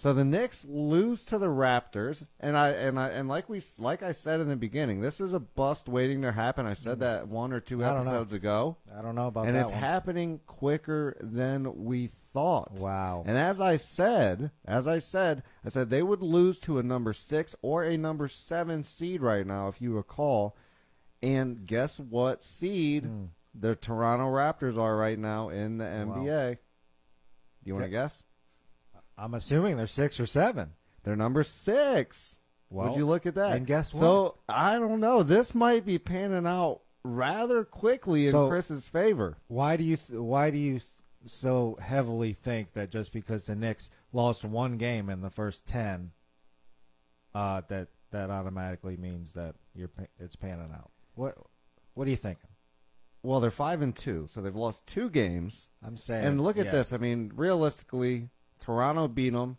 So the Knicks lose to the Raptors, and I and I and like we like I said in the beginning, this is a bust waiting to happen. I said that one or two Mm. I episodes ago, I don't know about and that And it's one. happening quicker than we thought. Wow. And as I said, as I said, I said they would lose to a number six or a number seven seed right now, if you recall. And guess what seed Hmm. the Toronto Raptors are right now in the NBA? Do you want to guess? I'm assuming they're six or seven. They're number six. Well, Would you look at that? and guess what? So I don't know. This might be panning out rather quickly in So- Chris's favor. Why do you th- why do you so heavily think that just because the Knicks lost one game in the first ten, uh, that that automatically means that you're it's panning out? What what are you thinking? Well, they're five and two, so they've lost two games. I'm saying. And look at yes. this. I mean, realistically, Toronto beat them.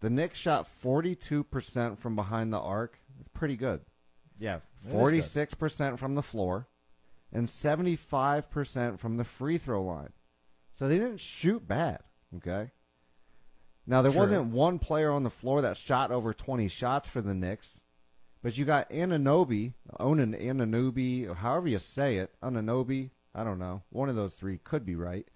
The Knicks shot 42% from behind the arc. Pretty good. yeah, it is good. 46% from the floor and 75% from the free throw line. So they didn't shoot bad, okay? Now, there True. wasn't one player on the floor that shot over 20 shots for the Knicks, but you got Ananobi, Onan Ananobi, however you say it, Ananobi, I don't know. One of those three could be right.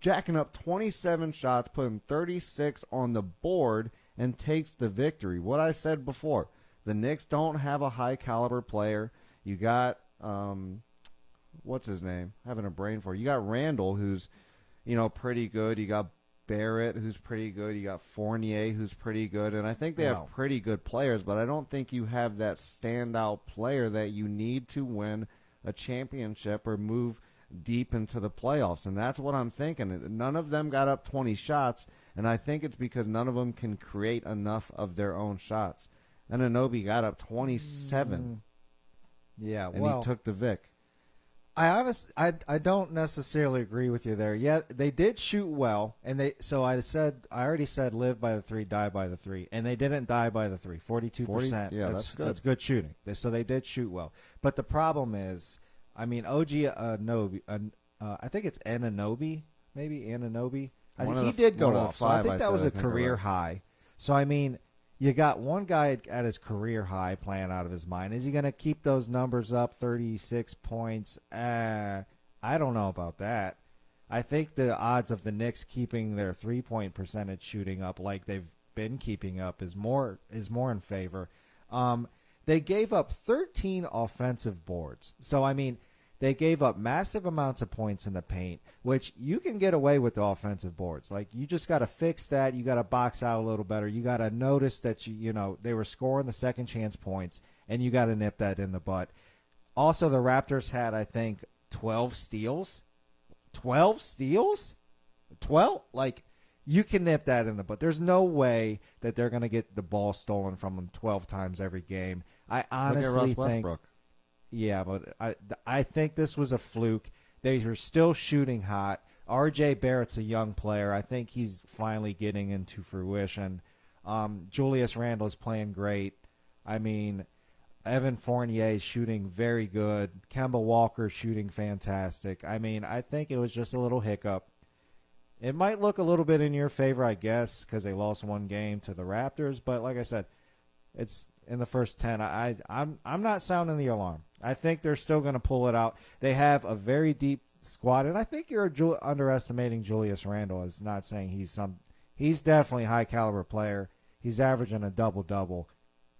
Jacking up 27 shots, putting 36 on the board, and takes the victory. What I said before, the Knicks don't have a high caliber player. You got, um, what's his name? Having a brain for it. You got Randle, who's, you know, pretty good. You got Barrett, who's pretty good. You got Fournier, who's pretty good. And I think they Wow. have pretty good players, but I don't think you have that standout player that you need to win a championship or move deep into the playoffs. And that's what I'm thinking. None of them got up 20 shots, and I think it's because none of them can create enough of their own shots. And Anobi got up 27, mm. Yeah, and well, he took the Vic. I honest, I I don't necessarily agree with you there. Yeah, they did shoot well, and they. So I said, I already said, live by the three, die by the three, and they didn't die by the three. Forty-two 40 percent. yeah, that's good. That's good shooting. So they did shoot well, but the problem is, I mean, OG uh, Nobi, uh, uh, I think it's Ananobi, maybe Ananobi. I, he the- did go the off. So I think that said, was a career right. high. So I mean, you got one guy at his career high playing out of his mind. Is he going to keep those numbers up? Thirty-six points. Uh, I don't know about that. I think the odds of the Knicks keeping their three-point percentage shooting up like they've been keeping up is more is more in favor. Um, they gave up 13 offensive boards. So I mean, they gave up massive amounts of points in the paint, which you can get away with the offensive boards. Like you just got to fix that. You got to box out a little better. You got to notice that you you know they were scoring the second chance points, and you got to nip that in the butt. Also, the Raptors had I think 12 steals. 12 steals? 12 like you can nip that in the butt. There's no way that they're going to get the ball stolen from them 12 times every game. I Look honestly at Russ think Westbrook. Yeah, but I I think this was a fluke. They were still shooting hot. R.J. Barrett's a young player. I think he's finally getting into fruition. Um, Julius Randle is playing great. I mean, Evan Fournier is shooting very good. Kemba Walker shooting fantastic. I mean, I think it was just a little hiccup. It might look a little bit in your favor, I guess, because they lost one game to the Raptors. But like I said, it's in the first ten. I, I I'm I'm not sounding the alarm. I think they're still going to pull it out. They have a very deep squad, and I think you're Ju- underestimating Julius Randle. Is not saying he's some. He's definitely a high caliber player. He's averaging a double double.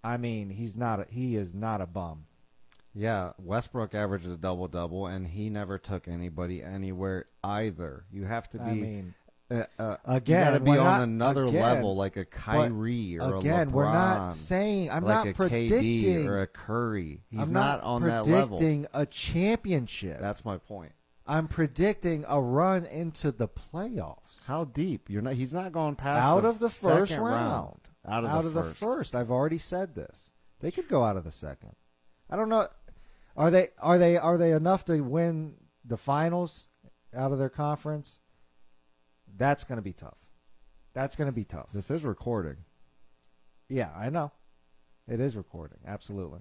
I mean, he's not. A, he is not a bum. Yeah, Westbrook averages a double double, and he never took anybody anywhere either. You have to be. I mean, uh, uh, again, you got to be on not- another again, level, like a Kyrie or again, a LeBron. we're not saying. I'm like not a predicting. KD or a Curry. He's I'm not, not, on that level. predicting a championship. That's my point. I'm predicting a run into the playoffs. How deep? You're not. He's not going past out the of the first second round. Out of, out the, of first. the first. I've already said this. They could go out of the second. I don't know. Are they are they are they enough to win the finals out of their conference? That's going to be tough. That's going to be tough. This is recording. Yeah, I know. It is recording. Absolutely.